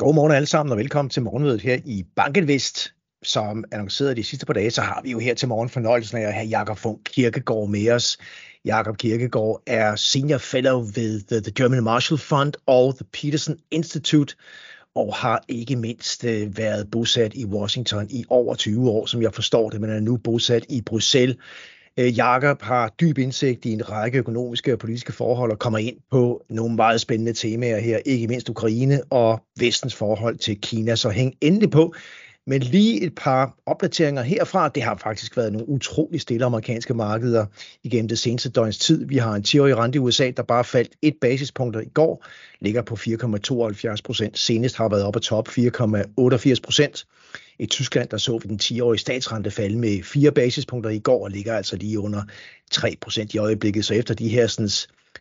Godmorgen alle sammen og velkommen til morgenmødet her i Bankenvest. Som annonceret de sidste par dage, så har vi jo her til morgen fornøjelsen af at have Jakob Funk Kirkegaard med os. Jakob Kirkegaard er Senior Fellow ved the, German Marshall Fund og the Peterson Institute, og har ikke mindst øh, været bosat i Washington i over 20 år, som jeg forstår det, men er nu bosat i Bruxelles. Øh, Jakob har dyb indsigt i en række økonomiske og politiske forhold og kommer ind på nogle meget spændende temaer her, ikke mindst Ukraine og vestens forhold til Kina. Så hæng endelig på. Men lige et par opdateringer herfra. Det har faktisk været nogle utrolig stille amerikanske markeder igennem det seneste døgns tid. Vi har en 10-årig rente i USA, der bare faldt et basispunkt i går, ligger på 4,72 procent. Senest har været op på top 4,88 procent. I Tyskland der så vi den 10-årige statsrente falde med 4 basispunkter i går og ligger altså lige under 3% i øjeblikket. Så efter de her sådan,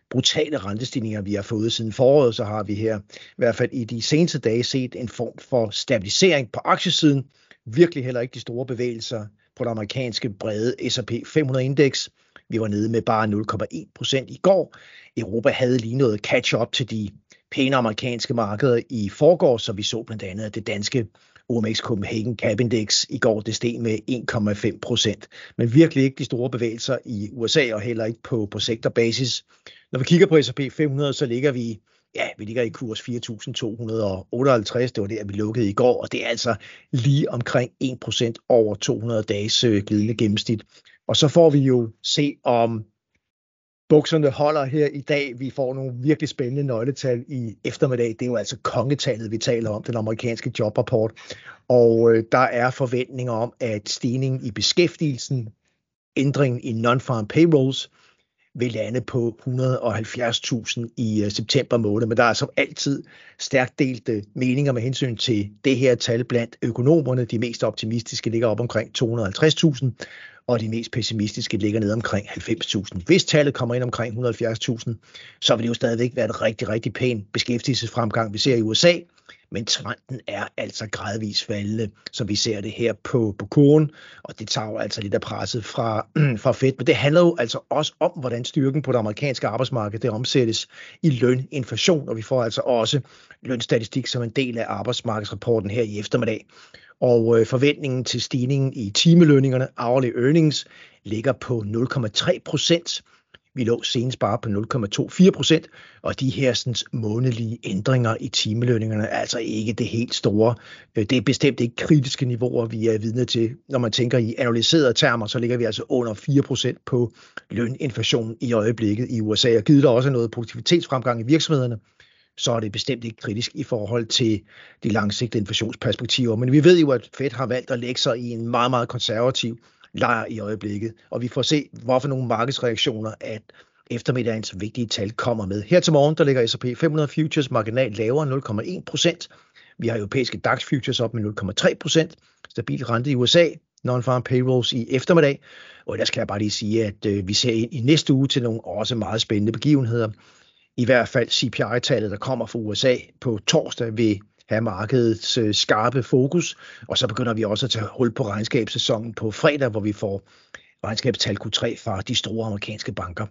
brutale rentestigninger, vi har fået siden foråret, så har vi her i hvert fald i de seneste dage set en form for stabilisering på aktiesiden. Virkelig heller ikke de store bevægelser på det amerikanske brede S&P 500-indeks. Vi var nede med bare 0,1 procent i går. Europa havde lige noget catch-up til de pæne amerikanske markeder i forgår, så vi så blandt andet, at det danske OMX Copenhagen Cap Index i går det steg med 1,5 procent. Men virkelig ikke de store bevægelser i USA og heller ikke på, på sektorbasis. Når vi kigger på S&P 500, så ligger vi ja, vi ligger i kurs 4.258. Det var der, vi lukkede i går, og det er altså lige omkring 1% over 200 dages øh, glidende gennemsnit. Og så får vi jo se, om bukserne holder her i dag. Vi får nogle virkelig spændende nøgletal i eftermiddag. Det er jo altså kongetallet, vi taler om, den amerikanske jobrapport. Og øh, der er forventninger om, at stigningen i beskæftigelsen, ændringen i non-farm payrolls, vil lande på 170.000 i øh, september måned, men der er som altid stærkt delte øh, meninger med hensyn til det her tal blandt økonomerne. De mest optimistiske ligger op omkring 250.000, og de mest pessimistiske ligger ned omkring 90.000. Hvis tallet kommer ind omkring 170.000, så vil det jo stadigvæk være et rigtig, rigtig pæn beskæftigelsesfremgang, vi ser i USA, men trenden er altså gradvist faldende, som vi ser det her på, på kurven, og det tager jo altså lidt af presset fra, fra Fed. Men det handler jo altså også om, hvordan styrken på det amerikanske arbejdsmarked det omsættes i løninflation, og vi får altså også lønstatistik som en del af arbejdsmarkedsrapporten her i eftermiddag og øh, forventningen til stigningen i timelønningerne, hourly earnings, ligger på 0,3 procent. Vi lå senest bare på 0,24 procent, og de her sådan, månedlige ændringer i timelønningerne er altså ikke det helt store. Øh, det er bestemt ikke kritiske niveauer, vi er vidne til. Når man tænker i analyserede termer, så ligger vi altså under 4 procent på løninflation i øjeblikket i USA, og givet der også noget produktivitetsfremgang i virksomhederne, så er det bestemt ikke kritisk i forhold til de langsigtede inflationsperspektiver. Men vi ved jo, at Fed har valgt at lægge sig i en meget, meget konservativ lejr i øjeblikket, og vi får se, hvorfor nogle markedsreaktioner, at eftermiddagens vigtige tal kommer med. Her til morgen, der ligger S&P 500 futures marginalt lavere 0,1 procent. Vi har europæiske DAX futures op med 0,3 procent. Stabil rente i USA, non-farm payrolls i eftermiddag. Og der skal jeg bare lige sige, at øh, vi ser ind i næste uge til nogle også meget spændende begivenheder i hvert fald CPI-tallet, der kommer fra USA på torsdag, vil have markedets øh, skarpe fokus, og så begynder vi også at tage hul på regnskabssæsonen på fredag, hvor vi får regnskabstal Q3 fra de store amerikanske banker.